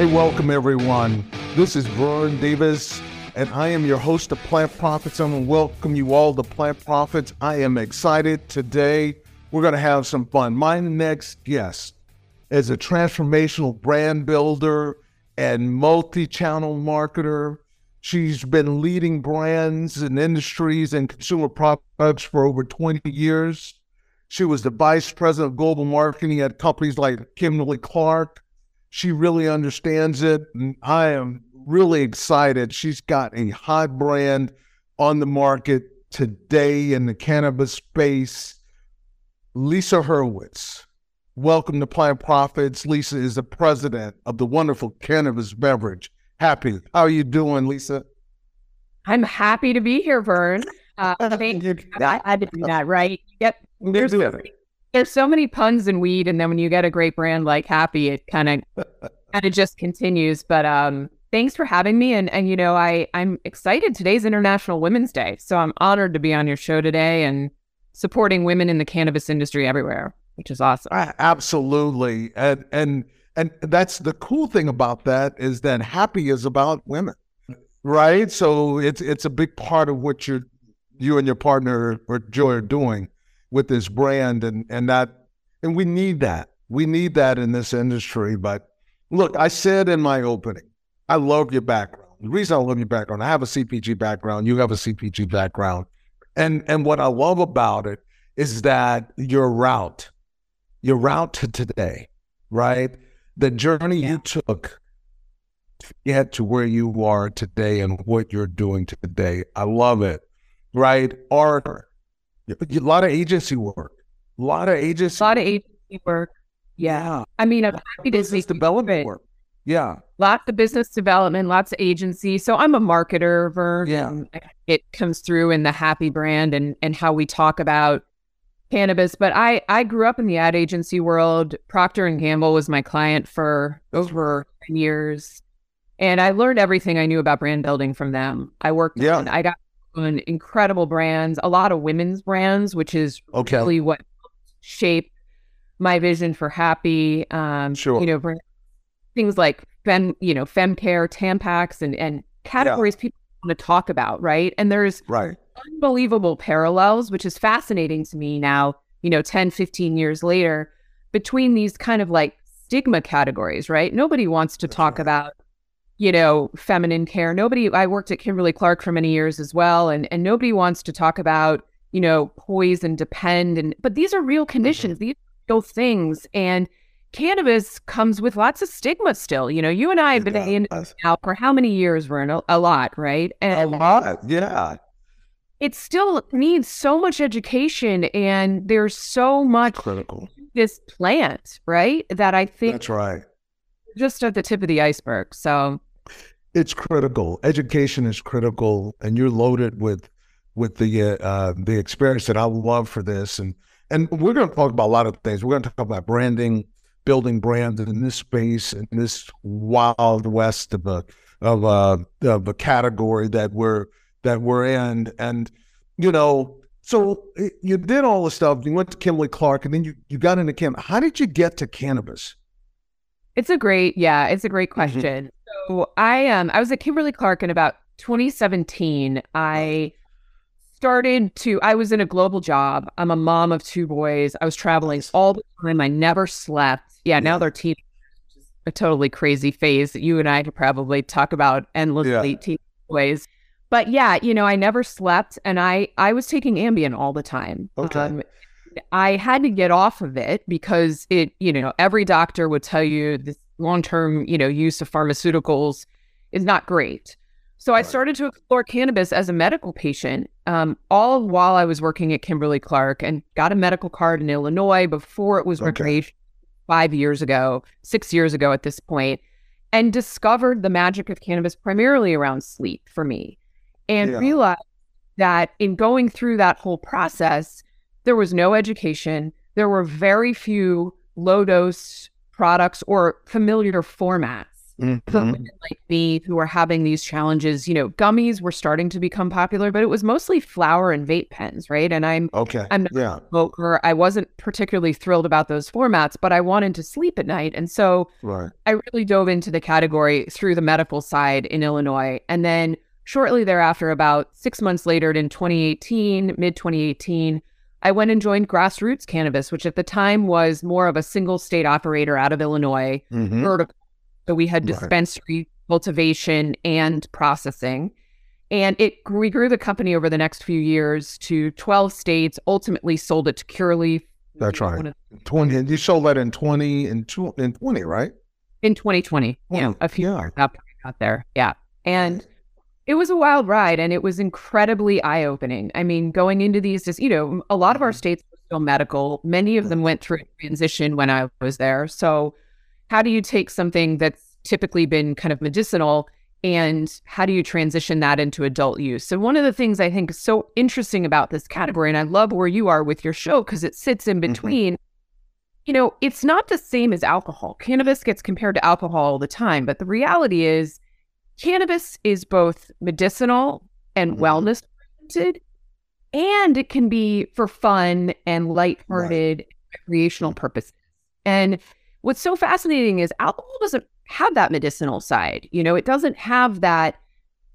Hey, welcome everyone. This is Vern Davis, and I am your host of Plant Profits. I'm going to welcome you all to Plant Profits. I am excited today. We're going to have some fun. My next guest is a transformational brand builder and multi channel marketer. She's been leading brands and industries and consumer products for over 20 years. She was the vice president of global marketing at companies like Kimberly Clark. She really understands it. And I am really excited. She's got a hot brand on the market today in the cannabis space. Lisa Hurwitz. Welcome to Plant Profits. Lisa is the president of the wonderful cannabis beverage. Happi. How are you doing, Lisa? I'm happy to be here, Vern. Uh, thank you. I had to do that, right? Yep. There's, there's so many puns in weed, and then when you get a great brand like Happi, it kind of kind of just continues. But um, thanks for having me, and and you know I I'm excited. Today's International Women's Day, so I'm honored to be on your show today and supporting women in the cannabis industry everywhere, which is awesome. Absolutely, and and and that's the cool thing about that is that Happi is about women, right? So it's it's a big part of what you're you and your partner or Joe are doing with this brand and and that and we need that. We need that in this industry. But look, I said in my opening, I love your background. The reason I love your background, I have a CPG background, you have a CPG background. And and what I love about it is that your route, your route to today, right? The journey yeah. you took to get to where you are today and what you're doing today. I love it right? Or a lot of agency work, a lot of agency, a lot of agency work. Yeah, yeah. I mean, I'm happy to see development work. Yeah, lots of business development, lots of agency. So I'm a marketer, Vern. Yeah, it comes through in the Happi brand and and how we talk about cannabis. But I I grew up in the ad agency world. Procter and Gamble was my client for over years. And I learned everything I knew about brand building from them. I worked yeah. on, I got on incredible brands, a lot of women's brands, which is okay. really what shaped my vision for Happi. Um, sure. You know, things like fem, you know, fem care, Tampax, and and categories yeah. people want to talk about, right? And there's right. unbelievable parallels, which is fascinating to me now. You know, 10, 15 years later, between these kind of like stigma categories, right? Nobody wants to That's talk right. about you know, feminine care. Nobody, I worked at Kimberly Clark for many years as well, and, and nobody wants to talk about, you know, poise and depend. And, but these are real conditions, mm-hmm. these are real things. And cannabis comes with lots of stigma still. You know, you and I have been in now for how many years, Vern? A, a lot, right? And a lot, yeah. It still needs so much education, and there's so much it's critical this plant, right? That I think that's right. Just at the tip of the iceberg. So it's critical. Education is critical, and you're loaded with with the uh, the experience that I love for this. And and we're going to talk about a lot of things. We're going to talk about branding, building brands in this space, in this wild west of a of a of a category that we're that we're in. And you know, so you did all the stuff. You went to Kimberly Clark, and then you you got into cannabis. How did you get to cannabis? It's a great, yeah, it's a great mm-hmm. question. Mm-hmm. So I um I was at Kimberly Clark in about 2017. I started to I was in a global job. I'm a mom of two boys. I was traveling all the time. I never slept. Yeah, now they're teenagers. A totally crazy phase that you and I could probably talk about endlessly yeah. boys. But yeah, you know, I never slept and I I was taking Ambien all the time. Okay. Um, I had to get off of it because it, you know, every doctor would tell you this long term, you know, use of pharmaceuticals is not great. So I started to explore cannabis as a medical patient, um, all while I was working at Kimberly Clark and got a medical card in Illinois before it was okay. recreation five years ago, six years ago at this point, and discovered the magic of cannabis primarily around sleep for me and yeah. realized that in going through that whole process, there was no education. There were very few low dose products or familiar formats for mm-hmm. women like me who are having these challenges. You know, gummies were starting to become popular, but it was mostly flower and vape pens, right? And I'm Okay. I'm not yeah. a smoker. I wasn't particularly thrilled about those formats, but I wanted to sleep at night. And so Right. I really dove into the category through the medical side in Illinois. And then shortly thereafter, about six months later in 2018, mid 2018, I went and joined Grassroots Cannabis, which at the time was more of a single state operator out of Illinois, Mhm. vertical. So we had Right. dispensary, cultivation, and processing. And it we grew the company over the next few years to 12 states, ultimately sold it to Curaleaf. That's right. Twenty. And you sold that in twenty and two in twenty, right? in 2020. Yeah, a few yeah. years after I got there. Yeah. And it was a wild ride and it was incredibly eye opening. I mean, going into these, just, you know, a lot of Mm-hmm. our states were still medical. Many of them went through a transition when I was there. So, how do you take something that's typically been kind of medicinal and how do you transition that into adult use? So, one of the things I think is so interesting about this category, and I love where you are with your show because it sits in Mm-hmm. between you know, it's not the same as alcohol. Cannabis gets compared to alcohol all the time, but the reality is cannabis is both medicinal and Mhm. wellness oriented, and it can be for fun and lighthearted recreational purposes. And what's so fascinating is alcohol doesn't have that medicinal side. You know, it doesn't have that,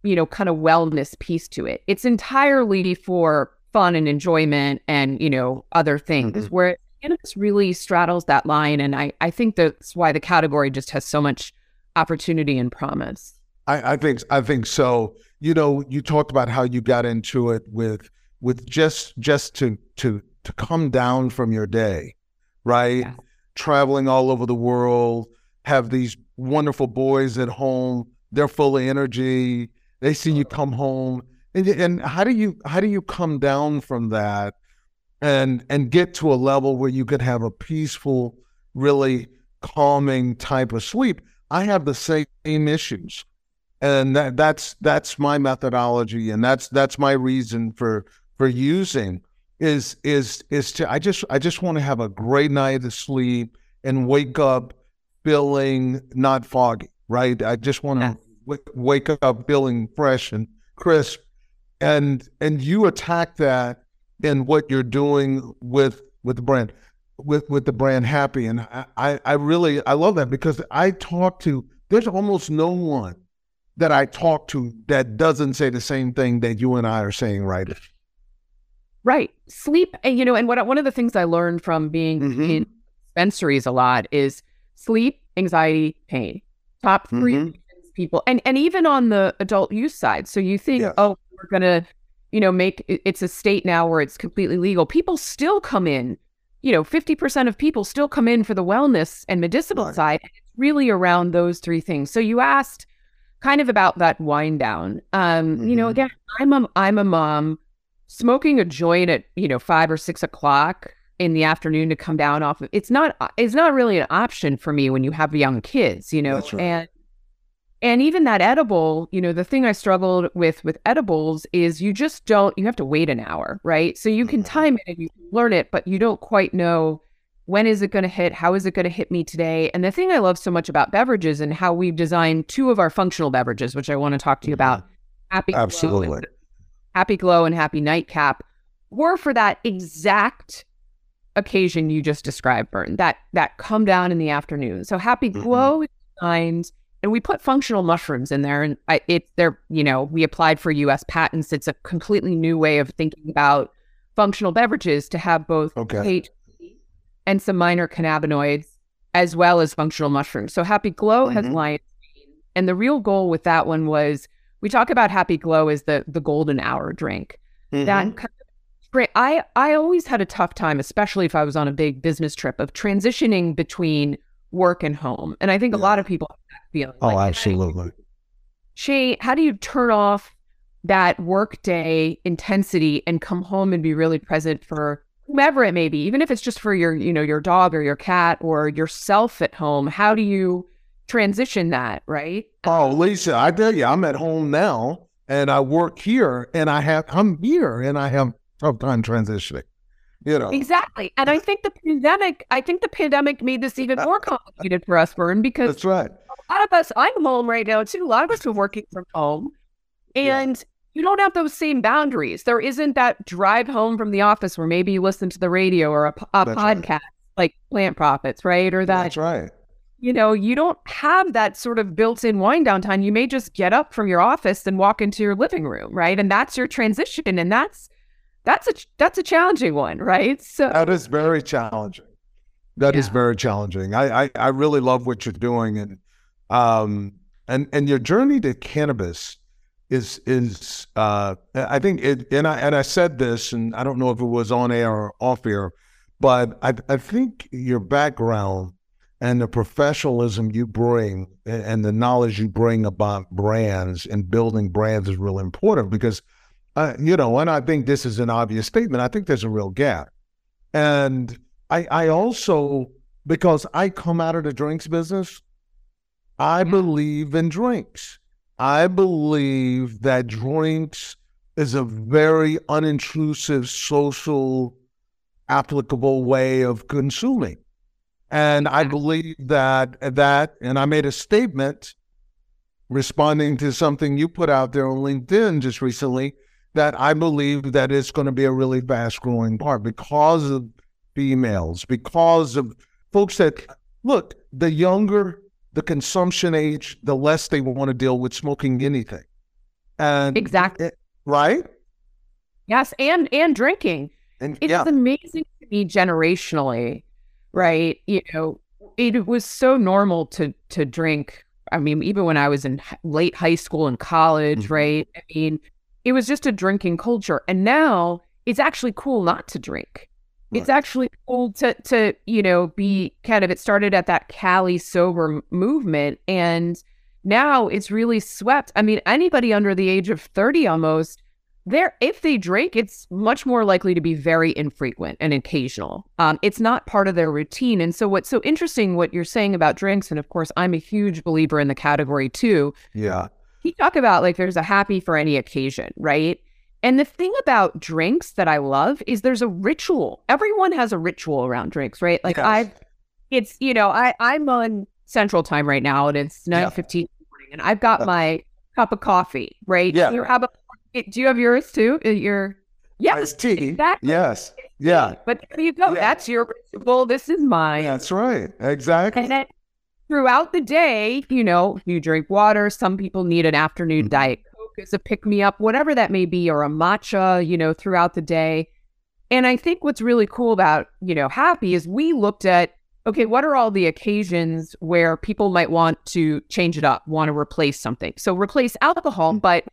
you know, kind of wellness piece to it. It's entirely for fun and enjoyment and, you know, other things Mhm. where cannabis really straddles that line. And I, I think that's why the category just has so much opportunity and promise. I, I think I think so. You know, you talked about how you got into it with with just just to to to come down from your day, right? Yeah. Traveling all over the world, have these wonderful boys at home. They're full of energy. They see you come home, and and how do you how do you come down from that, and and get to a level where you could have a peaceful, really calming type of sleep? I have the same issues and that that's that's my methodology and that's that's my reason for for using is is is to I just I just want to have a great night of sleep and wake up feeling not foggy right? I just want to Yes. w- wake up feeling fresh and crisp. And and you attack that in what you're doing with with the brand with with the brand Happi. And I I really I love that because I talk to there's almost no one that I talk to that doesn't say the same thing that you and I are saying right Right. Sleep, and you know, and what one of the things I learned from being Mhm. in dispensaries a lot is sleep, anxiety, pain. Top 3 Mhm. people, and and even on the adult use side. So you think, Yes. oh, we're gonna, you know, make it's a state now where it's completely legal. People still come in. You know, fifty percent of people still come in for the wellness and medicinal Right. side. It's really around those three things. So you asked kind of about that wind down. Um, you know, Mhm. again, I'm a I'm a mom smoking a joint at you know five or six o'clock in the afternoon to come down off of it's not it's not really an option for me when you have young kids you know right. and and even that edible you know the thing i struggled with with edibles is you just don't you have to wait an hour right so you can Mhm. time it and you learn it but you don't quite know when is it going to hit how is it going to hit me today and the thing i love so much about beverages and how we've designed two of our functional beverages which i want to talk to you about Happi Glow and- Absolutely. Happi Glow and Happi Nightcap were for that exact occasion you just described, Vern. That that come down in the afternoon. So Happi Mhm. Glow is designed, and we put functional mushrooms in there, and I, it they're you know we applied for U.S. patents. It's a completely new way of thinking about functional beverages to have both Okay. And some minor cannabinoids as well as functional mushrooms. So Happi Glow has Mhm. lion's mane, and the real goal with that one was we talk about Happi Glow as the the golden hour drink. Mhm. That kind of, great. I I always had a tough time, especially if I was on a big business trip, of transitioning between work and home. And I think a lot of people have that feeling. oh, like, how do you- absolutely. Shay, how do you turn off that workday intensity and come home and be really present for whomever it may be, even if it's just for your, you know, your dog or your cat or yourself at home? How do you transition that, right? Oh, Lisa, I tell you, I'm at home now and I work here and I have I'm here and I have tough time transitioning. You know. Exactly. And I think the pandemic, I think the pandemic made this even more complicated for us, Vern, because That's right. a lot of us, I'm home right now too. A lot of us are working from home. And yeah. You don't have those same boundaries. There isn't that drive home from the office where maybe you listen to the radio or a, a podcast right. like Plant Profits, right? Or that. That's right. You know, you don't have that sort of built in wind down time. You may just get up from your office and walk into your living room, right? And that's your transition. And that's that's a that's a challenging one, right? So that is very challenging. That yeah. is very challenging. I, I, I really love what you're doing, and um and and your journey to cannabis is is uh I think it and I and I said this, and I don't know if it was on air or off air, but I I think your background and the professionalism you bring and the knowledge you bring about brands and building brands is really important because uh, you know, and I think this is an obvious statement. I think there's a real gap. And I, I also, because I come out of the drinks business, I believe in drinks. I believe that drinks is a very unintrusive, social, applicable way of consuming. And I believe that that, and I made a statement responding to something you put out there on LinkedIn just recently that I believe that it's going to be a really fast growing part because of females, because of folks that look, the younger the consumption age, the less they will want to deal with smoking anything. And exactly. right? Yes, and and drinking. And it's yeah. amazing to me generationally, right? You know, it was so normal to to drink. I mean, even when I was in late high school and college, mm-hmm. right? I mean, it was just a drinking culture. And now it's actually cool not to drink. It's actually cool to to, you know, be kind of it started at that Cali sober movement and now it's really swept. I mean, anybody under the age of 30 almost, there if they drink, it's much more likely to be very infrequent and occasional. Um, it's not part of their routine. And so what's so interesting what you're saying about drinks, and of course I'm a huge believer in the category too. Yeah he talk about like there's a Happi for any occasion, right? And the thing about drinks that I love is there's a ritual. Everyone has a ritual around drinks, right? Like yes. I it's you know, I I'm on central time right now and it's 9 15 morning and I've got my cup of coffee, right? Yeah. You have a do you have yours too? Uh, your yes, tea. Exactly. Yes. Yeah. But there you go. Yeah. That's your ritual. This is mine. That's right. Exactly. And then throughout the day, you know, you drink water. Some people need an afternoon mm-hmm. diet as a pick me up, whatever that may be, or a matcha, you know, throughout the day. And I think what's really cool about, you know, Happi is we looked at, okay, what are all the occasions where people might want to change it up, want to replace something? So replace alcohol, mm-hmm. but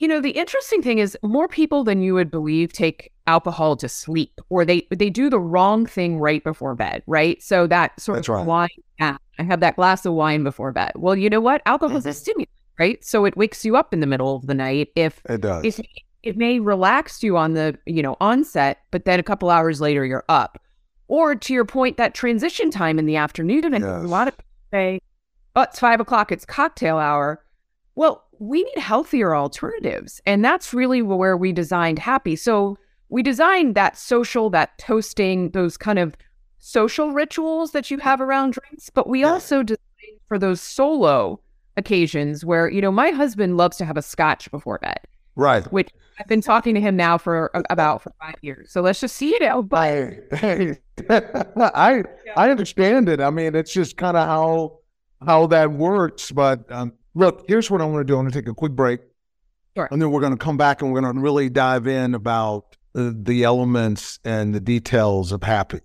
you know, the interesting thing is more people than you would believe take alcohol to sleep or they they do the wrong thing right before bed, right? So that sort That's of right. wine, yeah, I have that glass of wine before bed. Well, you know what? Alcohol is a mm-hmm. stimulant, right? So it wakes you up in the middle of the night if it does. If, it may relax you on the, you know, onset, but then a couple hours later you're up. Or to your point, that transition time in the afternoon, and yes. a lot of people say, oh, it's five o'clock, it's cocktail hour. Well, we need healthier alternatives. And that's really where we designed Happi. So we designed that social, that toasting, those kind of social rituals that you have around drinks, but we yeah. also designed for those solo occasions where, you know, my husband loves to have a scotch before bed. Right. Which I've been talking to him now for about for five years. So let's just see it out. But I I, I understand it. I mean, it's just kind of how how that works. But um, Look, here's what I want to do. I'm going to take a quick break. Sure. And then we're going to come back and we're going to really dive in about uh, the elements and the details of Happi.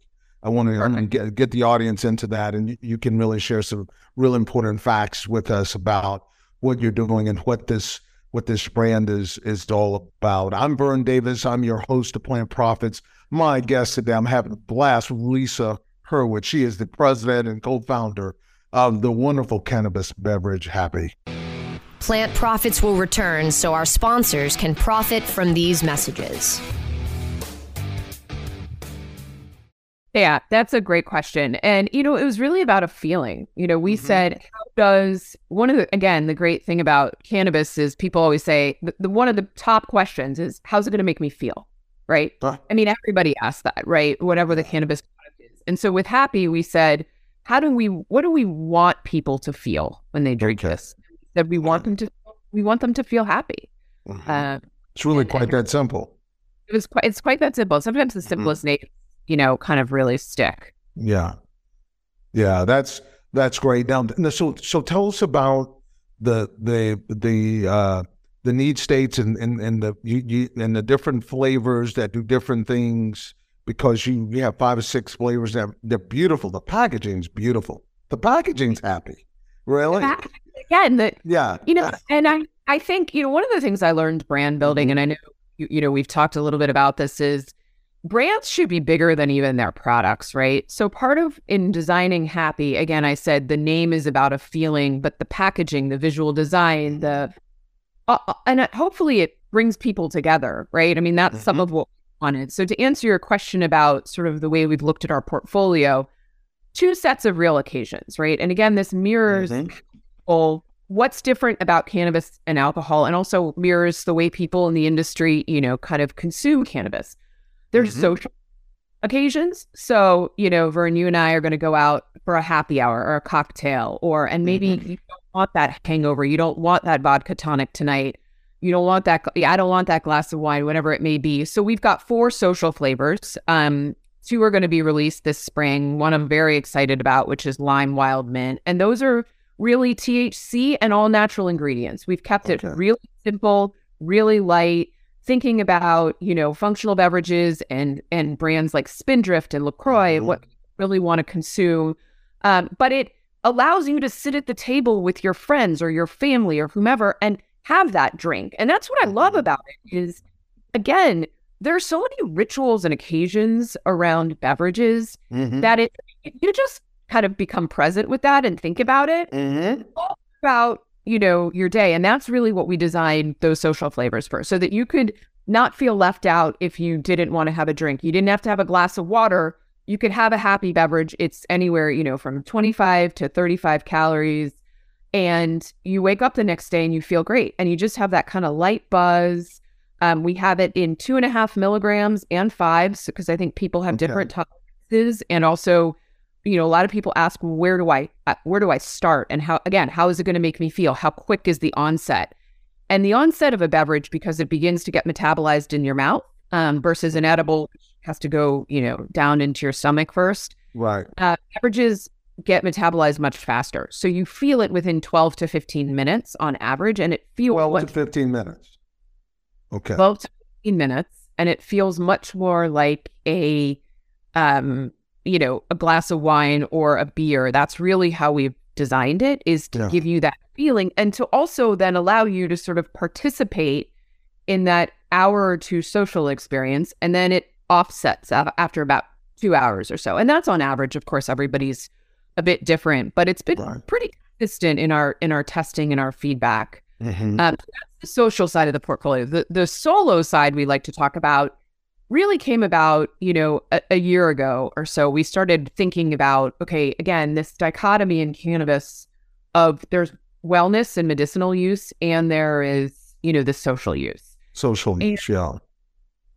I want to get, get the audience into that, and you can really share some real important facts with us about what you're doing and what this what this brand is is all about. I'm Vern Davis. I'm your host of Plant Profits. My guest today, I'm having a blast with Lisa Hurwitz. She is the president and co-founder of the wonderful cannabis beverage Happi. Plant Profits will return so our sponsors can profit from these messages. Yeah, that's a great question. And, you know, it was really about a feeling. You know, we mm-hmm. said, how does one of the, again, the great thing about cannabis is people always say, the, the one of the top questions is, how's it going to make me feel? Right. Huh? I mean, everybody asks that, right? Whatever the cannabis product is. And so with Happi, we said, how do we what do we want people to feel when they drink Okay. this? That we want them to we want them to feel happy. Mhm. Uh, it's really quite that simple. it was quite it's quite that simple. Sometimes the Mhm. simplest names, you know, kind of really stick. Yeah, yeah, that's that's great. Now, so so tell us about the the the uh, the need states and and, and the you, you and the different flavors that do different things because you you have five or six flavors that they're beautiful. The packaging's beautiful. The packaging's happy. Really? Back Again, that Yeah. you know, and I I think you know one of the things I learned brand building, and I know you, you know we've talked a little bit about this is brands should be bigger than even their products, right? So part of in designing Happi, again, I said the name is about a feeling, but the packaging, the visual design, the uh, and hopefully it brings people together, right? I mean, that's some Mhm. of what we wanted. So to answer your question about sort of the way we've looked at our portfolio, two sets of real occasions, right? And again, this mirrors Mhm. people what's different about cannabis and alcohol and also mirrors the way people in the industry you know kind of consume cannabis there's Mhm. social occasions so you know vern you and i are going to go out for a happy hour or a cocktail or and maybe Mhm. you don't want that hangover you don't want that vodka tonic tonight you don't want that yeah, i don't want that glass of wine whatever it may be so we've got four social flavors um two are going to be released this spring one i'm very excited about which is lime wild mint and those are really THC and all natural ingredients. We've kept it really simple, really light, thinking about, you know, functional beverages and and brands like Spindrift and LaCroix, Mhm. what you really want to consume. Um, but it allows you to sit at the table with your friends or your family or whomever and have that drink. And that's what I love Mhm. about it is again, there are so many rituals and occasions around beverages Mhm. that it you just kind of become present with that and think about it Mhm. about you know your day. And that's really what we designed those social flavors for so that you could not feel left out if you didn't want to have a drink. You didn't have to have a glass of water. You could have a Happi beverage. It's anywhere you know from 25 to 35 calories. And you wake up the next day and you feel great. And you just have that kind of light buzz. Um, we have it in two and a half milligrams and fives because i think people have Okay. different tolerances. And also you know a lot of people ask where do i uh, where do i start and how again how is it going to make me feel how quick is the onset and the onset of a beverage because it begins to get metabolized in your mouth um, versus an edible has to go you know down into your stomach first Right. uh, beverages get metabolized much faster so you feel it within 12 to 15 minutes on average and it feels Twelve to fifteen minutes. Okay. 12 to 15 minutes and it feels much more like a um you know a glass of wine or a beer that's really how we've designed it is to Yeah. give you that feeling and to also then allow you to sort of participate in that hour or two social experience and then it offsets after about two hours or so and that's on average of course everybody's a bit different but it's been Right. pretty consistent in our in our testing and our feedback Mhm. um, that's the social side of the portfolio. The the solo side we like to talk about really came about, you know, a, a year ago or so. We started thinking about, okay, again, this dichotomy in cannabis of there's wellness and medicinal use, and there is, you know, the social use. Social use, yeah.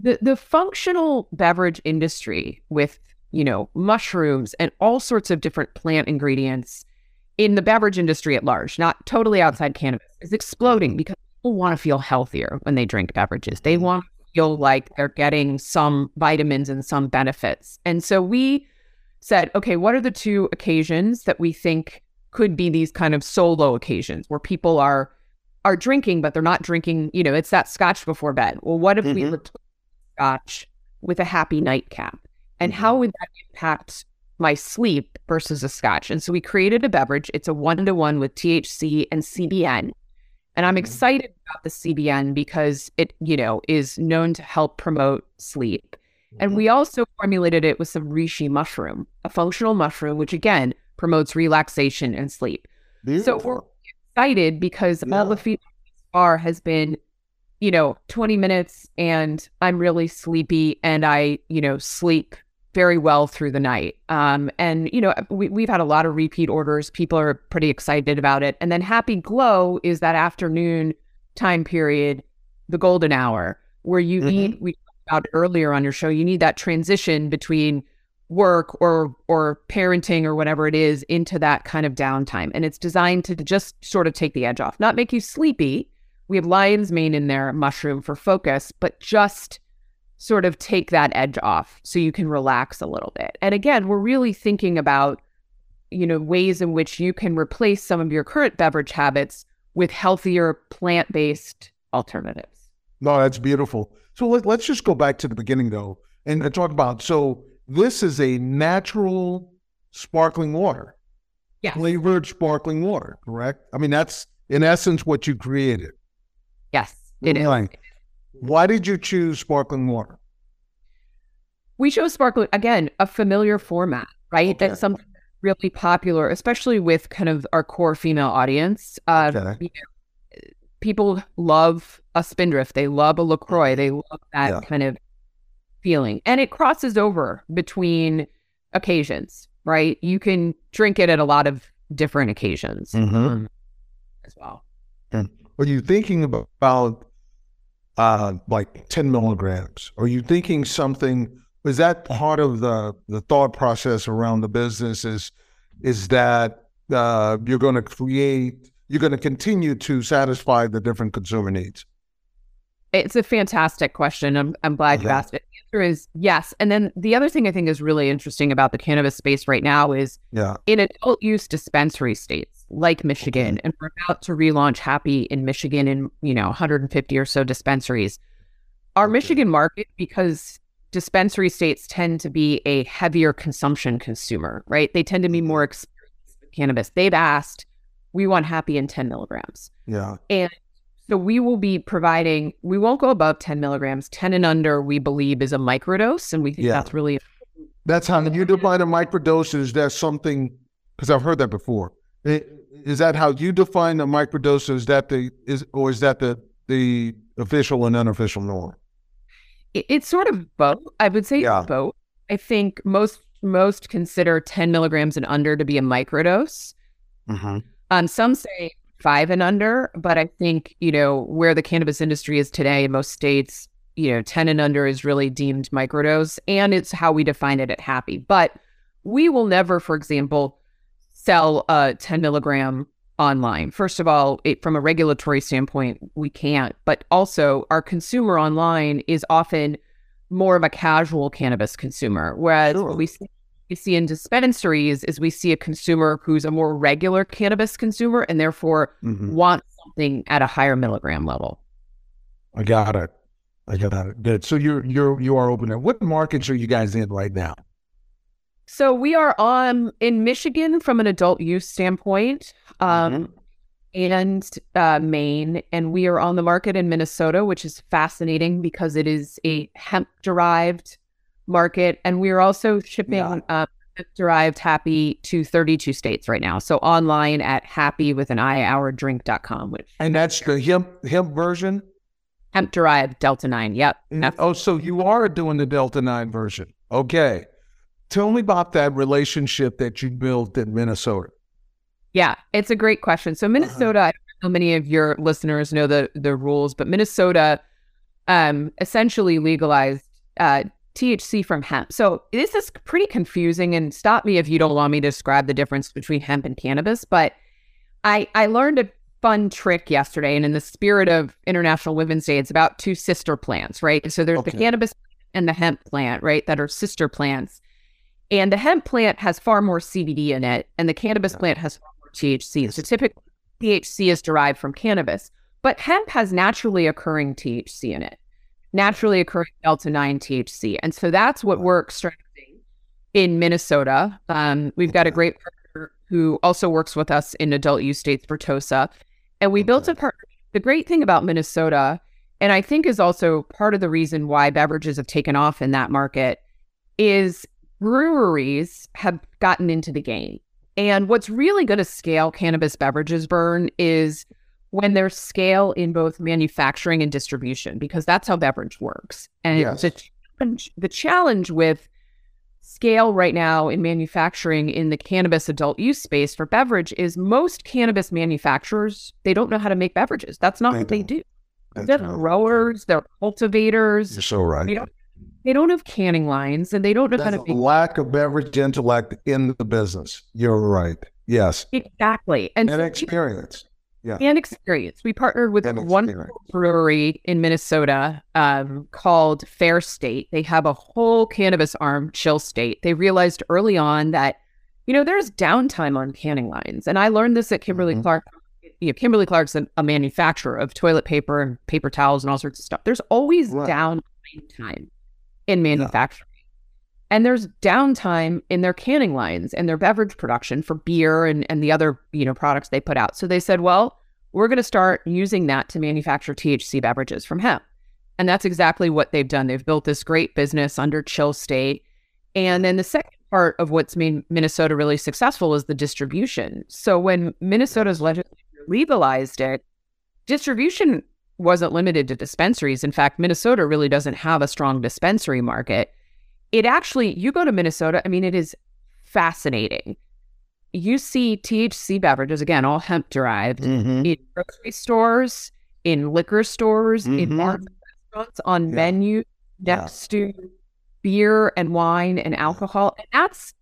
The the functional beverage industry with, you know, mushrooms and all sorts of different plant ingredients in the beverage industry at large, not totally outside cannabis, is exploding because people want to feel healthier when they drink beverages. They mm-hmm. want to feel like they're getting some vitamins and some benefits. And so we said, okay, what are the two occasions that we think could be these kind of solo occasions where people are are drinking, but they're not drinking, you know, it's that scotch before bed. Well, what if we Mhm. replaced scotch with a Happi nightcap? And how would that impact my sleep versus a scotch? And so we created a beverage. It's a one to one with THC and CBN. And I'm Mhm. excited about the CBN because it, you know, is known to help promote sleep. And we also formulated it with some reishi mushroom, a functional mushroom, which again promotes relaxation and sleep. So we're excited because all the feedback so far has been, you know, 20 minutes and I'm really sleepy and I, you know, sleep very well through the night. Um, and, you know, we, we've had a lot of repeat orders. People are pretty excited about it. And then Happi Glow is that afternoon time period, the golden hour, where you Mhm. need, we talked about earlier on your show, you need that transition between work or or parenting or whatever it is into that kind of downtime and it's designed to just sort of take the edge off not make you sleepy we have lion's mane in there mushroom for focus but just sort of take that edge off so you can relax a little bit and again we're really thinking about you know ways in which you can replace some of your current beverage habits with healthier plant-based alternatives no that's beautiful so let, let's just go back to the beginning though and talk about so this is a natural sparkling water. Yes. Flavored sparkling water, correct? I mean, that's in essence what you created. Yes, it is. Why did you choose sparkling water? We chose sparkling, again, a familiar format, right? Okay. That's something really popular, especially with kind of our core female audience. Uh, okay. you know, people love a Spindrift. They love a LaCroix. They love that yeah. kind of feeling. And it crosses over between occasions, right? You can drink it at a lot of different occasions mm-hmm. Um, as well. And are you thinking about uh, like 10 milligrams? Are you thinking something? Is that part of the, the thought process around the business? Is, is that uh, you're going to create, you're going to continue to satisfy the different consumer needs? It's a fantastic question. I'm, I'm glad you asked it. The answer is yes. And then the other thing I think is really interesting about the cannabis space right now is yeah. in adult use dispensary states like Michigan, and we're about to relaunch Happi in Michigan in, you know, 150 or so dispensaries. Our okay. Michigan market, because dispensary states tend to be a heavier consumption consumer, right? They tend to be more mm-hmm. experienced with cannabis. They've asked, we want Happi in 10 milligrams. Yeah. And so we will be providing, we won't go above 10 milligrams. 10 and under, we believe, is a microdose. And we think yeah. that's really That's how you define a microdose. Is that something, because I've heard that before. Is that how you define a microdose? Is that the, is, or is that the, the official and unofficial norm? It's sort of both. I would say yeah. both. I think most most consider 10 milligrams and under to be a microdose. Mm-hmm. Um, some say five and under. But I think, you know, where the cannabis industry is today in most states, you know, 10 and under is really deemed microdose and it's how we define it at Happi. But we will never, for example, sell a 10 milligram online. First of all, it, from a regulatory standpoint, we can't. But also, our consumer online is often more of a casual cannabis consumer, whereas sure. we see we see in dispensaries is we see a consumer who's a more regular cannabis consumer and therefore mm-hmm. wants something at a higher milligram level. I got it. I got it. Good. So you're you're you are open. What markets are you guys in right now? So we are on in Michigan from an adult use standpoint, um, mm-hmm. and uh, Maine, and we are on the market in Minnesota, which is fascinating because it is a hemp derived market. And we are also shipping yeah. uh, derived Happi to 32 states right now. So online at happy with an I hour drink.com. Which and that's the hemp hemp version? Hemp derived Delta 9. Yep. Oh, so you are doing the Delta 9 version. Okay. Tell me about that relationship that you built in Minnesota. Yeah, it's a great question. So Minnesota, uh-huh. I don't know many of your listeners know the the rules, but Minnesota um, essentially legalized uh, THC from hemp. So this is pretty confusing and stop me if you don't want me to describe the difference between hemp and cannabis, but I I learned a fun trick yesterday and in the spirit of International Women's Day it's about two sister plants, right? So there's okay. the cannabis and the hemp plant, right, that are sister plants. And the hemp plant has far more CBD in it and the cannabis yeah. plant has far more THC. So typically THC is derived from cannabis, but hemp has naturally occurring THC in it naturally occurring delta 9 THC. And so that's what we're extracting in Minnesota. Um, we've got a great partner who also works with us in adult use states for TOSA. And we okay. built a partnership. The great thing about Minnesota, and I think is also part of the reason why beverages have taken off in that market, is breweries have gotten into the game. And what's really going to scale cannabis beverages burn is when there's scale in both manufacturing and distribution, because that's how beverage works. And yes. the, challenge, the challenge with scale right now in manufacturing in the cannabis adult use space for beverage is most cannabis manufacturers, they don't know how to make beverages. That's not they what don't. they do. That's they're right. growers, they're cultivators. You're so right. They don't, they don't have canning lines and they don't know There's how to a make lack of beverage intellect in the business. You're right. Yes. exactly and, And so- experience. Yeah. and experience. We partnered with one brewery in Minnesota um, called Fair State. They have a whole cannabis arm, Chill State. They realized early on that, you know, there's downtime on canning lines. And I learned this at Kimberly Mhm. Clark. You know, Kimberly Clark's a, a manufacturer of toilet paper and paper towels and all sorts of stuff. There's always Right. downtime time in manufacturing. And there's downtime in their canning lines and their beverage production for beer and, and the other, you know, products they put out. So they said, well, we're going to start using that to manufacture THC beverages from hemp. And that's exactly what they've done. They've built this great business under Chill State. And then the second part of what's made Minnesota really successful is the distribution. So when Minnesota's legislature legalized it, distribution wasn't limited to dispensaries. In fact, Minnesota really doesn't have a strong dispensary market. It actually, you go to Minnesota, I mean, it is fascinating. You see THC beverages, again, all hemp derived, Mhm. in grocery stores, in liquor stores, in Mhm. bars restaurants, on Yeah. menu Yeah. next to beer and wine and alcohol. And that's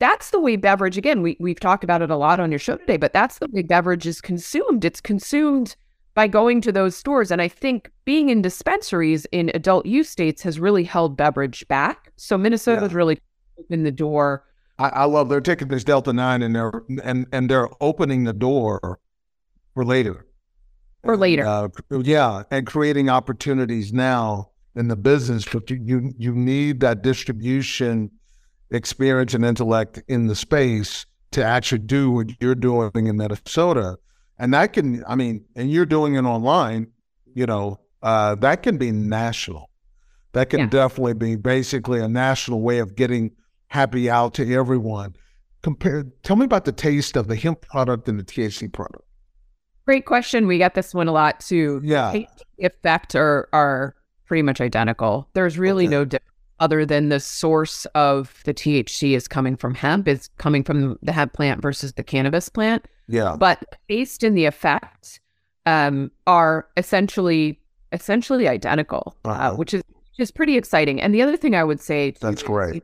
that's the way beverage again, we we've talked about it a lot on your show today, but that's the way beverage is consumed. It's consumed by going to those stores. And I think being in dispensaries in adult use states has really held beverage back. So Minnesota's Yeah. really opened the door. I, I love they're taking this Delta Nine and they're and and they're opening the door for later. For later. Uh, yeah, and creating opportunities now in the business, but you you, you need that distribution experience and intellect in the space to actually do what you're doing in Minnesota. And that can, I mean, and you're doing it online, you know, uh, that can be national. That can Yeah. definitely be basically a national way of getting Happi out to everyone. Compare, tell me about the taste of the hemp product and the THC product. Great question. We get this one a lot too. Yeah. and effect are are pretty much identical. There's really Okay. no difference other than the source of the THC is coming from hemp. is coming from the hemp plant versus the cannabis plant. Yeah. But based in the effect um, are essentially essentially identical, uh Uh-huh. which is which is pretty exciting. And the other thing I would say That's great.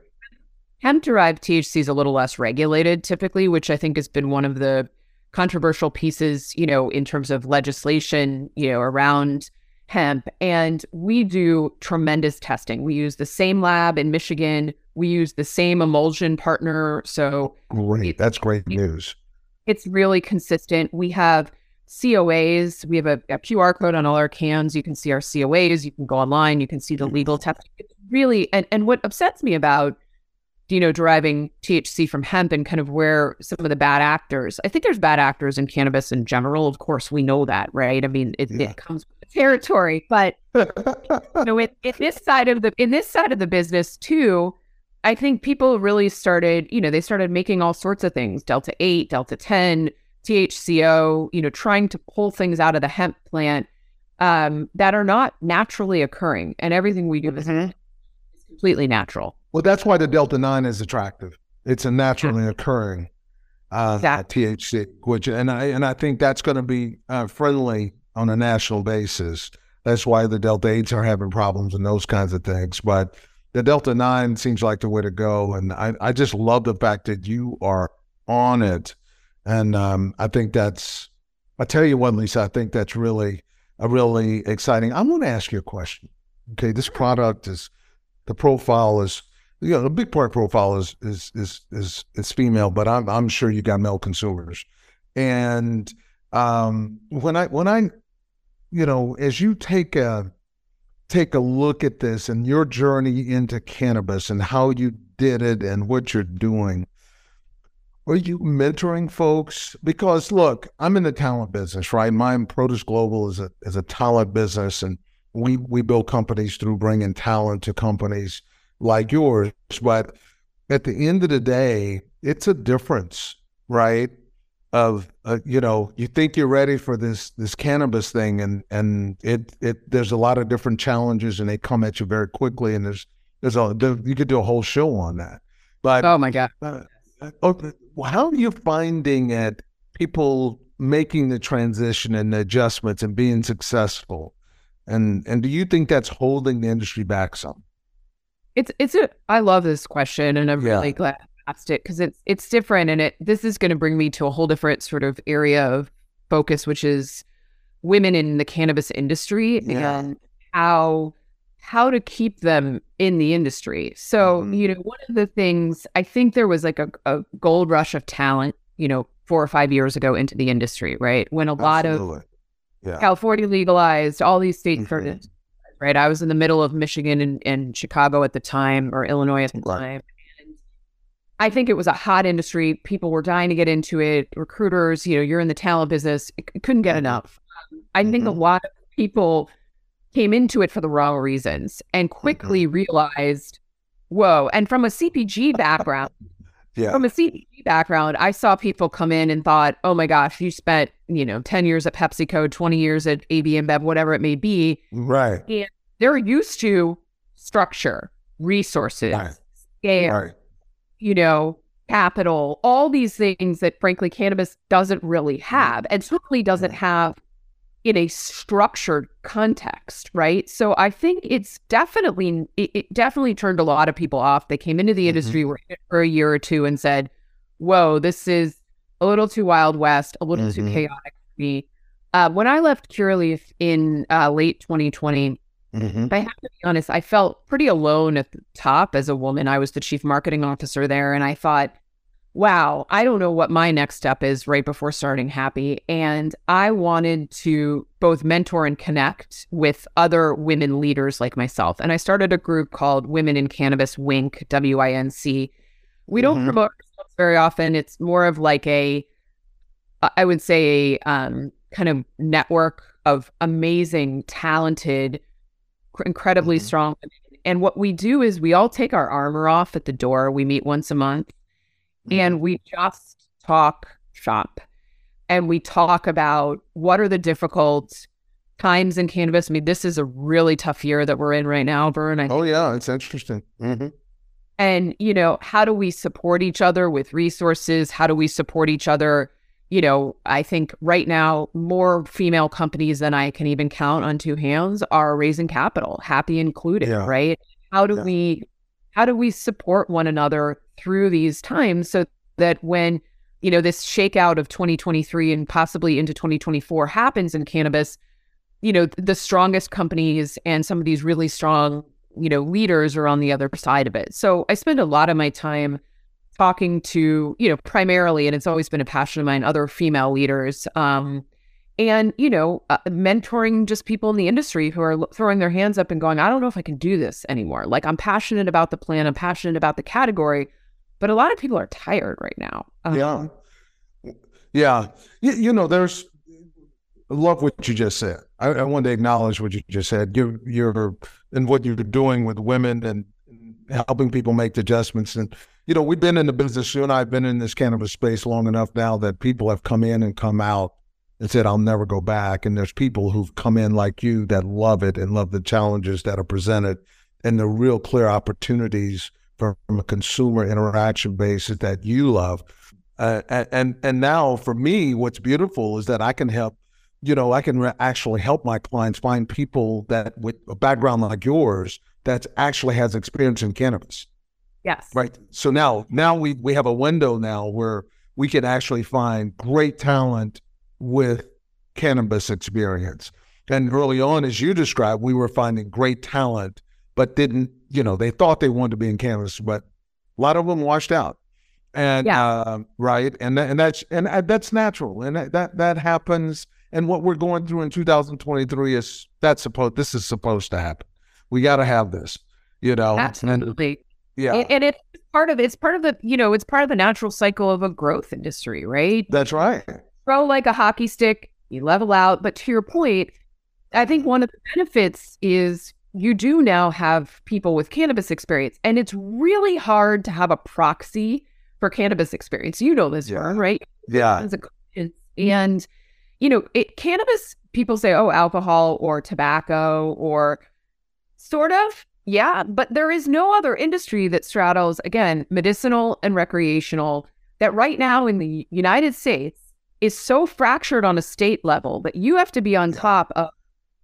hemp derived THC is a little less regulated typically, which I think has been one of the controversial pieces, you know, in terms of legislation, you know, around hemp. And we do tremendous testing. We use the same lab in Michigan. We use the same emulsion partner. So Great. That's great news. It's really consistent. We have COAs. We have a, a QR code on all our cans. You can see our COAs. You can go online. You can see the mm-hmm. legal testing. It's really, and, and what upsets me about, you know, deriving THC from hemp and kind of where some of the bad actors, I think there's bad actors in cannabis in general. Of course, we know that, right? I mean, it, Yeah. it comes with the territory, but you know, in, in this side of the in this side of the business too, I think people really started, you know, they started making all sorts of things, Delta 8, Delta 10, THCO, you know, trying to pull things out of the hemp plant um, that are not naturally occurring. And everything we do is, is completely natural. Well, that's why the Delta 9 is attractive. It's a naturally occurring uh, Exactly. THC, which, and I, and I think that's going to be uh, friendly on a national basis. That's why the Delta 8s are having problems and those kinds of things. But the Delta 9 seems like the way to go. And I, I just love the fact that you are on it. And um, I think that's, I tell you what, Lisa, I think that's really, a really exciting. I want to ask you a question. Okay. This product is, the profile is, you know, the big part profile is is is is is female, but I'm I'm sure you got male consumers. And um, when I when I, you know, as you take a take a look at this and your journey into cannabis and how you did it and what you're doing, are you mentoring folks? Because look, I'm in the talent business, right? My Produce Global is a is a talent business, and we we build companies through bringing talent to companies like yours. But at the end of the day, it's a difference, right? Of uh, you know, you think you're ready for this this cannabis thing, and and it it there's a lot of different challenges, and they come at you very quickly, and there's there's a there, you could do a whole show on that. But Oh my God. uh, okay, how are you finding it? People making the transition and the adjustments and being successful, and and do you think that's holding the industry back some? It's it's a I love this question and I'm Yeah. really glad I asked it because it's it's different and it this is going to bring me to a whole different sort of area of focus, which is women in the cannabis industry Yeah. and how how to keep them in the industry. So, Mhm. you know, one of the things I think there was like a, a gold rush of talent, you know, four or five years ago into the industry, right? When a lot of yeah. California legalized, all these states Mhm. started, right? I was in the middle of Michigan and, and Chicago at the time, or Illinois at the Right. time. And I think it was a hot industry. People were dying to get into it. Recruiters, you know, you're in the talent business, c- couldn't get Mhm. enough. I think a Mhm. lot of people came into it for the wrong reasons and quickly Mm-hmm. realized, whoa. And from a CPG background, Yeah. from a CPG background, I saw people come in and thought, "Oh my gosh, you spent you know ten years at PepsiCo, twenty years at AB InBev, whatever it may be." Right. They're used to structure, resources, Right. scale, Right. You know, capital, all these things that frankly cannabis doesn't really Mm-hmm. have, and certainly doesn't have in a structured context, right? So I think it's definitely it, it definitely turned a lot of people off. They came into the Mhm. industry were in for a year or two and said, "Whoa, this is a little too wild west, a little too Mhm. chaotic for me." Uh, when I left Curaleaf in uh, late 2020, Mhm. I have to be honest, I felt pretty alone at the top as a woman. I was the chief marketing officer there, and I thought, wow, I don't know what my next step is right before starting Happi. And I wanted to both mentor and connect with other women leaders like myself. And I started a group called Women in Cannabis Wink, W I N C. We don't Mhm. promote ourselves very often. It's more of like a, I would say, a um, kind of network of amazing, talented, incredibly Mhm. strong women. And what we do is we all take our armor off at the door. We meet once a month Mm-hmm. and we just talk shop and we talk about what are the difficult times in cannabis. I mean, this is a really tough year that we're in right now, Vern. I Oh yeah, it's interesting. hmm and you know how do we support each other with resources how do we support each other you know i think right now more female companies than i can even count on two hands are raising capital Happi included Yeah. right how do Yeah. we how do we support one another through these times so that when you know this shakeout of 2023 and possibly into 2024 happens in cannabis you know the strongest companies and some of these really strong you know leaders are on the other side of it so i spend a lot of my time talking to you know primarily and it's always been a passion of mine other female leaders um and you know uh, mentoring just people in the industry who are throwing their hands up and going i don't know if i can do this anymore like i'm passionate about the plan i'm passionate about the category but a lot of people are tired right now Um, Yeah. Yeah. You, you know, there's love what you just said. I, I want to acknowledge what you just said. You're you're and what you're doing with women and helping people make adjustments. And you know, we've been in the business. You and I have been in this cannabis space long enough now that people have come in and come out and said, "I'll never go back." And there's people who've come in like you that love it and love the challenges that are presented and the real clear opportunities from, a consumer interaction basis that you love. Uh, and- and and now for me, what's beautiful is that I can help. You know, I can re- actually help my clients find people that with a background like yours that actually has experience in cannabis. Yes Right. So now, now we we have a window now where we can actually find great talent with cannabis experience. And early on, as you described, we were finding great talent, but didn't, you know, they thought they wanted to be in cannabis, but a lot of them washed out. And Yeah. uh, right, and and that's and that's natural, and that, that happens. And what we're going through in 2023 is that's supposed. This is supposed to happen. We got to have this, you know. And- absolutely yeah. and, and it's part of it's part of the you know it's part of the natural cycle of a growth industry right That's right. grow like a hockey stick you level out but to your point i think one of the benefits is you do now have people with cannabis experience and it's really hard to have a proxy for cannabis experience you know this Yeah. Right Yeah. Tons of coaches. and you know it cannabis people say oh alcohol or tobacco or sort of yeah uh, but there is no other industry that straddles again medicinal and recreational that right now in the united states is so fractured on a state level that you have to be on top of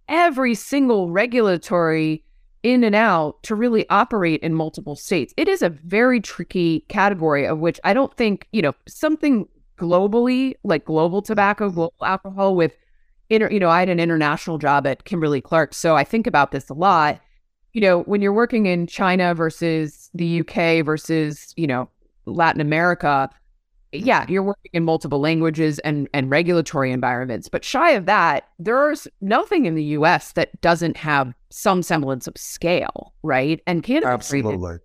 every single regulatory in and out to really operate in multiple states. It is a very tricky category of which I don't think, you know, something globally, like global tobacco, mm-hmm. global alcohol with inter, you know, I had an international job at Kimberly Clark. So I think about this a lot. You know, when you're working in China versus the UK versus, you know, Latin America, yeah, mm-hmm. you're working in multiple languages and and regulatory environments. But shy of that, there's nothing in the US that doesn't have some semblance of scale, right? And Canada Absolutely.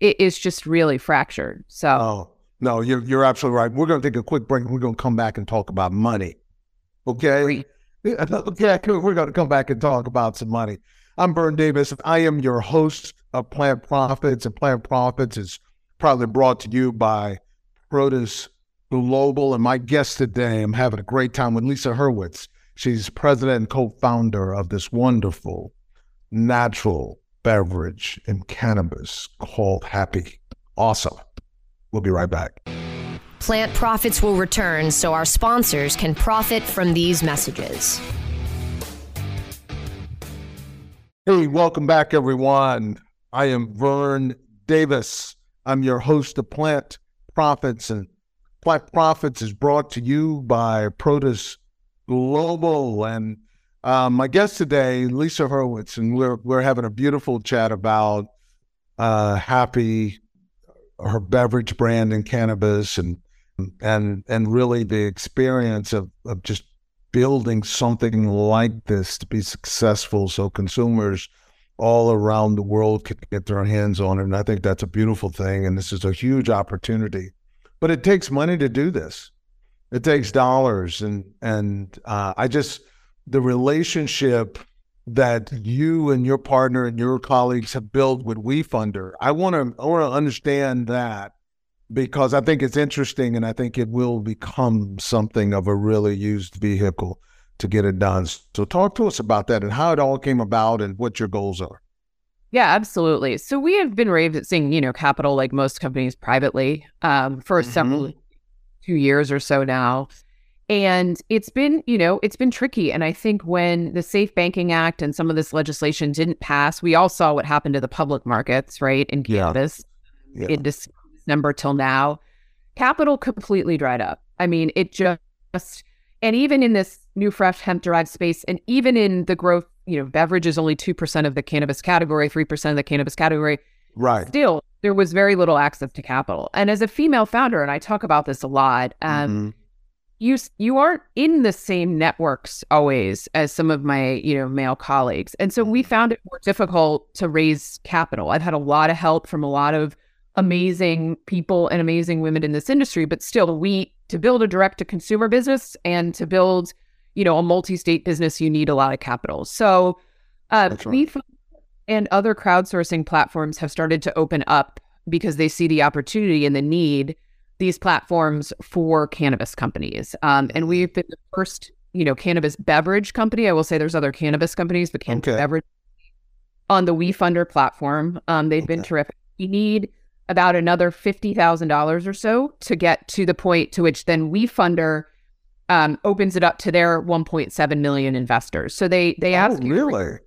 it is just really fractured. So Oh, no, you're, you're absolutely right. We're going to take a quick break. We're going to come back and talk about money. Okay. Great. Yeah, we're going to come back and talk about some money. I'm Vern Davis. I am your host of Plant Profits, and Plant Profits is proudly brought to you by Protis Global. And my guest today, I'm having a great time with Lisa Hurwitz. She's president and co-founder of this wonderful natural beverage in cannabis called Happi. Awesome. We'll be right back. Plant profits will return so our sponsors can profit from these messages. Hey, welcome back, everyone. I am Vern Davis. I'm your host of Plant Profits, and Plant Profits is brought to you by Protis Global. And um, my guest today, Lisa Hurwitz, and we're we're having a beautiful chat about uh, Happi, her beverage brand in cannabis, and and and really the experience of of just building something like this to be successful so consumers all around the world can get their hands on it. And I think that's a beautiful thing. And this is a huge opportunity. But it takes money to do this. It takes dollars. And and uh, I just the relationship that you and your partner and your colleagues have built with WeFunder, I want to I want to understand that because I think it's interesting and I think it will become something of a really used vehicle to get it done. So talk to us about that and how it all came about and what your goals are. Yeah, absolutely. So we have been raising, you know, capital like most companies privately um, for Mhm. several two years or so now. And it's been, you know, it's been tricky. And I think when the Safe Banking Act and some of this legislation didn't pass, we all saw what happened to the public markets, right? In Yeah. cannabis Yeah. in December till now. Capital completely dried up. I mean, it just, and even in this new fresh hemp derived space, and even in the growth, you know, beverage is only 2% of the cannabis category, 3% of the cannabis category Right. still there was very little access to capital and as a female founder and i talk about this a lot um, Mhm. you you aren't in the same networks always as some of my you know male colleagues and so we found it more difficult to raise capital i've had a lot of help from a lot of amazing people and amazing women in this industry but still we to build a direct to consumer business and to build you know a multi-state business you need a lot of capital. So uh, right. and other crowdsourcing platforms have started to open up because they see the opportunity and the need these platforms for cannabis companies. Um, and we've been the first you know cannabis beverage company. I will say there's other cannabis companies but cannabis Okay. beverage on the WeFunder platform. Um, they've been terrific. We need about another $50000 or so to get to the point to which then WeFunder um, opens it up to their 1.7 million investors so they they Oh, ask you really?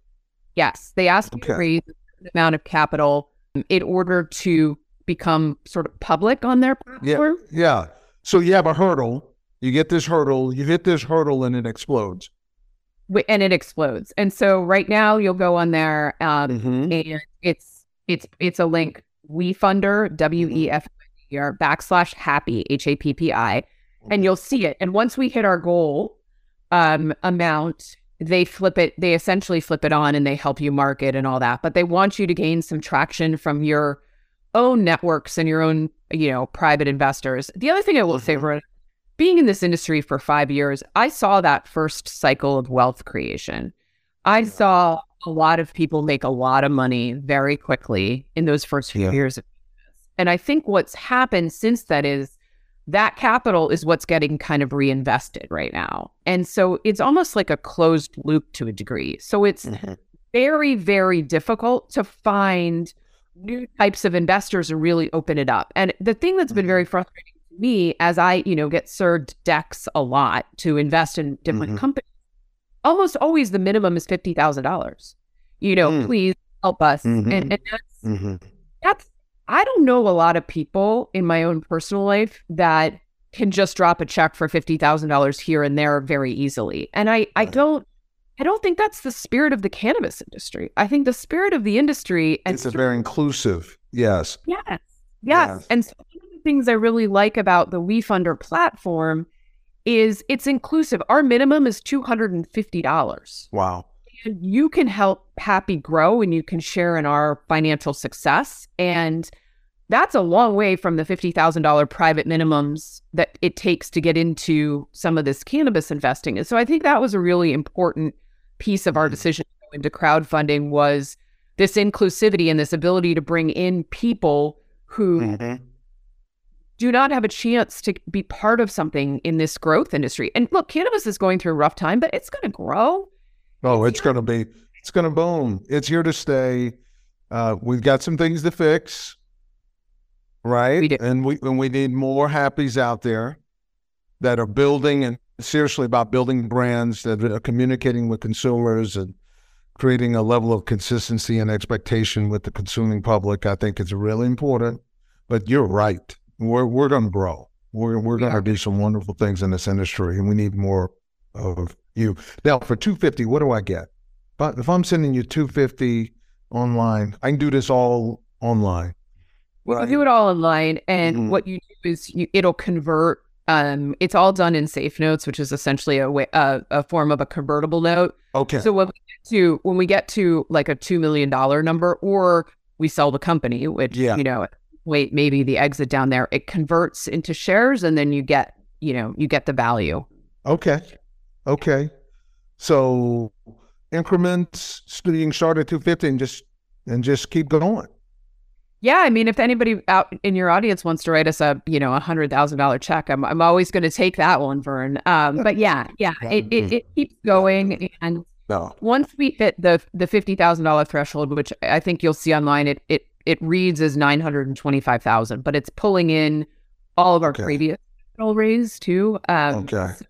Yes, they ask you Okay. to raise a certain amount of capital in order to become sort of public on their Yeah. platform. Yeah. So you have a hurdle. You get this hurdle. You hit this hurdle, and it explodes. And it explodes. And so right now you'll go on there um, Mm-hmm. and it's it's it's a link WeFunder W E F E R backslash Happi H A P P I, and you'll see it. And once we hit our goal um, amount, they flip it. They essentially flip it on and they help you market and all that. But they want you to gain some traction from your own networks and your own you know private investors. The other thing I will say, Mhm. Verona, being in this industry for five years, I saw that first cycle of wealth creation. I saw a lot of people make a lot of money very quickly in those first few Yeah. years. And I think what's happened since that is that capital is what's getting kind of reinvested right now. And so it's almost like a closed loop to a degree. So it's Mm-hmm. very, very difficult to find new types of investors and really open it up. And the thing that's been very frustrating to me as I, you know, get served decks a lot to invest in different Mhm. companies, almost always the minimum is fifty thousand dollars. You know, Mm. please help us. Mhm. And, and that's Mm-hmm. that's I don't know a lot of people in my own personal life that can just drop a check for fifty thousand dollars here and there very easily. And I I don't I don't think that's the spirit of the cannabis industry. I think the spirit of the industry and It's a very inclusive. Yes. yes, yes. Yes. And so one of the things I really like about the WeFunder platform is it's inclusive. Our minimum is two hundred and fifty dollars. Wow. And you can help Happi grow and you can share in our financial success. And that's a long way from the $50,000 private minimums that it takes to get into some of this cannabis investing. And so I think that was a really important piece of our decision to go into crowdfunding was this inclusivity and this ability to bring in people who Mhm. Do not have a chance to be part of something in this growth industry. And look, cannabis is going through a rough time, but it's going to grow. Oh, it's going to be, it's going to boom. It's here to stay. Uh, we've got some things to fix, right? We do. And we and we need more happies out there that are building and seriously about building brands that are communicating with consumers and creating a level of consistency and expectation with the consuming public. I think it's really important. But you're right. We're we're going to grow. We're we're going to are. do some wonderful things in this industry, and we need more of you. Now, for two fifty, what do I get? But if I'm sending you two fifty online, I can do this all online. We can do it all online, and Mhm. what you do is you, it'll convert. Um, it's all done in Safe Notes, which is essentially a way, a, a form of a convertible note. Okay. So when we get to when we get to like a two million dollar number, or we sell the company, which Yeah. you know, wait, maybe the exit down there, it converts into shares, and then you get you know you get the value. Okay. Okay. So increments being started at 250 and just and just keep going. Yeah, I mean, if anybody out in your audience wants to write us a you know a hundred thousand dollar check, I'm I'm always going to take that one, Vern. Um, but yeah, yeah, it, it it keeps going, and No. once we hit the the fifty thousand dollar threshold, which I think you'll see online, it it it reads as nine hundred and twenty five thousand, but it's pulling in all of our Okay. previous capital raise too. Um, Okay. so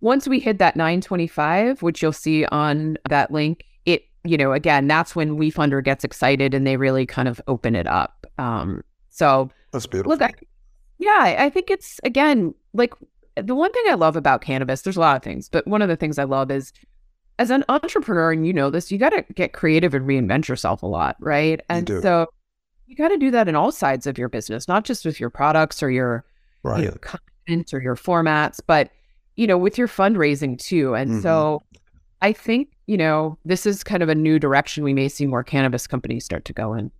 once we hit that nine twenty five, which you'll see on that link, it you know again that's when WeFunder gets excited and they really kind of open it up. Um, so That's beautiful. Look, I, yeah, I think it's again like the one thing I love about cannabis. There's a lot of things, but one of the things I love is as an entrepreneur, and you know this, you got to get creative and reinvent yourself a lot, right? And do. so you got to do that in all sides of your business, not just with your products or your right. you know, content or your formats, but you know, with your fundraising too. And Mhm. so I think you know this is kind of a new direction we may see more cannabis companies start to go in.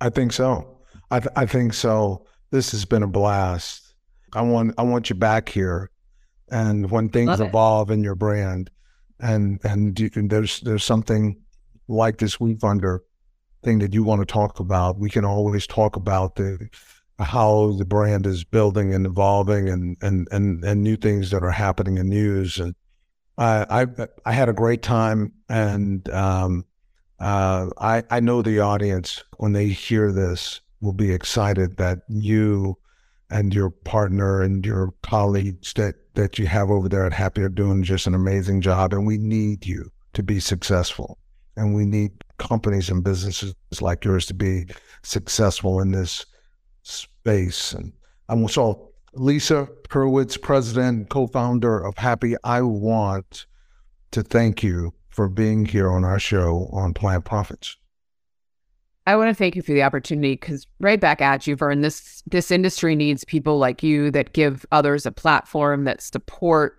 I think so. I, th- I think so. This has been a blast. I want I want you back here, and when things Love it. evolve in your brand, and and you can, there's there's something like this WeFunder thing that you want to talk about. We can always talk about the how the brand is building and evolving, and and and and new things that are happening in news. And I I I had a great time, and um, uh, I, I know the audience, when they hear this, will be excited that you and your partner and your colleagues that, that you have over there at Happi are doing just an amazing job. And we need you to be successful. And we need companies and businesses like yours to be successful in this space. And I'm so Lisa Hurwitz, president and co-founder of Happi, I want to thank you for being here on our show on Plant Profits. I want to thank you for the opportunity because right back at you, Vern. This this industry needs people like you that give others a platform that support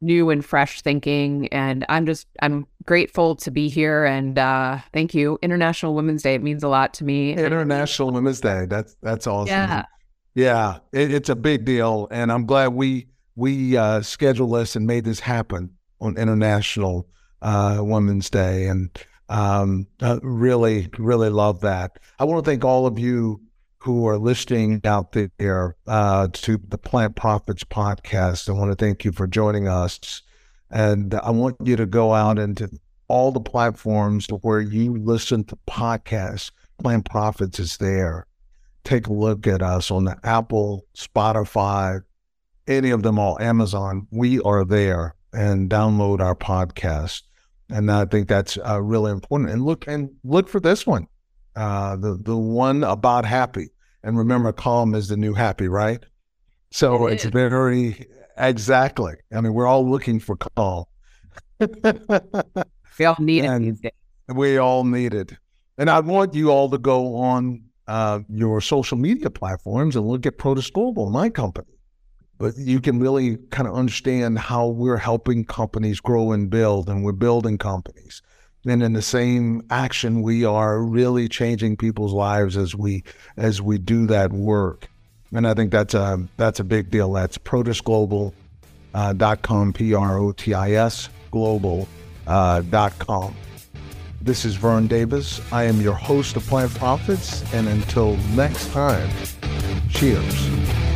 new and fresh thinking. And I'm just I'm grateful to be here and uh, thank you. International Women's Day it means a lot to me. International Women's Day. That's that's awesome. Yeah. Yeah, it, it's a big deal, and I'm glad we we uh, scheduled this and made this happen on International uh, Women's Day, and um, uh, really really love that. I want to thank all of you who are listening out there uh, to the Plant Profits podcast. I want to thank you for joining us, and I want you to go out into all the platforms where you listen to podcasts. Plant Profits is there take a look at us on the Apple, Spotify, any of them all, Amazon. We are there and download our podcast. And I think that's uh, really important. And look and look for this one, uh, the the one about Happi. And remember, calm is the new happy, right? So It it's is. very exactly. I mean, we're all looking for calm. We all need it And- these days. we all need it. And I want you all to go on uh, your social media platforms and look at Protis Global, my company. But you can really kind of understand how we're helping companies grow and build, and we're building companies. And in the same action, we are really changing people's lives as we as we do that work. And I think that's a that's a big deal. That's protisglobal uh, com, P R O T I S global uh, com. This is Vern Davis. I am your host of Plant Profits. And until next time, cheers.